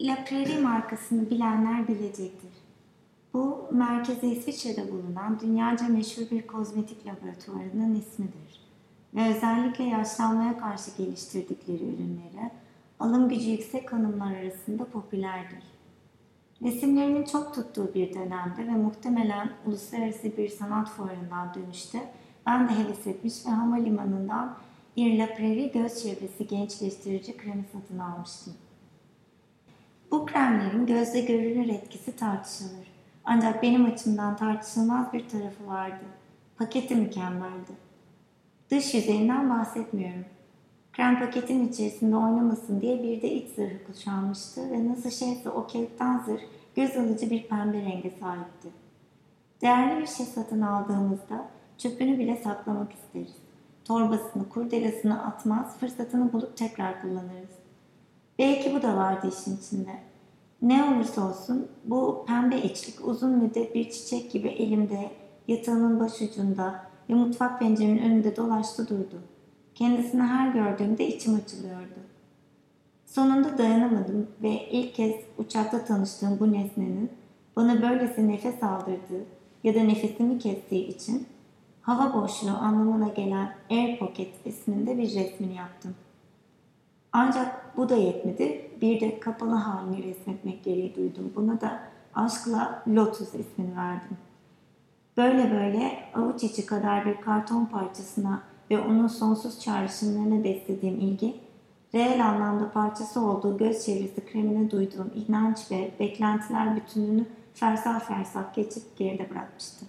La Prairie markasını bilenler bilecektir. Bu, merkezi İsviçre'de bulunan dünyaca meşhur bir kozmetik laboratuvarının ismidir. Ve özellikle yaşlanmaya karşı geliştirdikleri ürünleri alım gücü yüksek hanımlar arasında popülerdir. Resimlerinin çok tuttuğu bir dönemde ve muhtemelen uluslararası bir sanat fuarından dönüşte ben de heves etmiş ve havalimanından bir La Prairie göz çevresi gençleştirici kremi satın almıştım. Bu kremlerin gözle görülür etkisi tartışılır. Ancak benim açımdan tartışılmaz bir tarafı vardı. Paketi mükemmeldi. Dış yüzeyinden bahsetmiyorum. Krem paketin içerisinde oynamasın diye bir de iç zırhı kuşanmıştı ve nasıl şeyse o kağıttan zırh göz alıcı bir pembe renge sahipti. Değerli bir şey satın aldığımızda çöpünü bile saklamak isteriz. Torbasını, kurdelasını atmaz, fırsatını bulup tekrar kullanırız. Belki bu da vardı işin içinde. Ne olursa olsun bu pembe içlik uzun müddet bir çiçek gibi elimde, yatağımın başucunda ve mutfak penceremin önünde dolaştı durdu. Kendisini her gördüğümde içim açılıyordu. Sonunda dayanamadım ve ilk kez uçakta tanıştığım bu nesnenin bana böylesi nefes aldırdığı ya da nefesimi kestiği için hava boşluğu anlamına gelen Air Pocket isminde bir resmini yaptım. Ancak bu da yetmedi. Bir de kapalı halini resmetmek gereği duydum. Buna da aşkla Lotus ismini verdim. Böyle böyle avuç içi kadar bir karton parçasına ve onun sonsuz çağrışımlarına beslediğim ilgi, reel anlamda parçası olduğu göz çevresi kremine duyduğum inanç ve beklentiler bütününü fersah fersah geçip geride bırakmıştı.